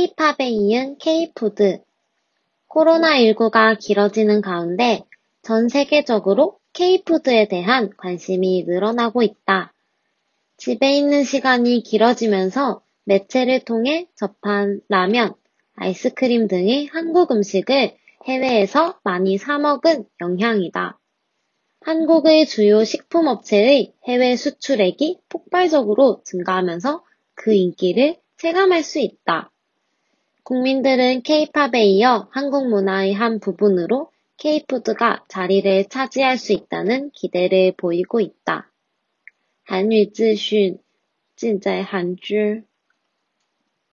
K-팝에 이은 K-푸드. 코로나19가 길어지는 가운데 전 세계적으로 K-푸드에 대한 관심이 늘어나고 있다. 집에 있는 시간이 길어지면서 매체를 통해 접한 라면, 아이스크림 등의 한국 음식을 해외에서 많이 사먹은 영향이다. 한국의 주요 식품업체의 해외 수출액이 폭발적으로 증가하면서 그 인기를 체감할 수 있다. 국민들은 K-팝에 이어 한국 문화의 한 부분으로 K-푸드가 자리를 차지할 수 있다는 기대를 보이고 있다. 韩语资讯尽在韩知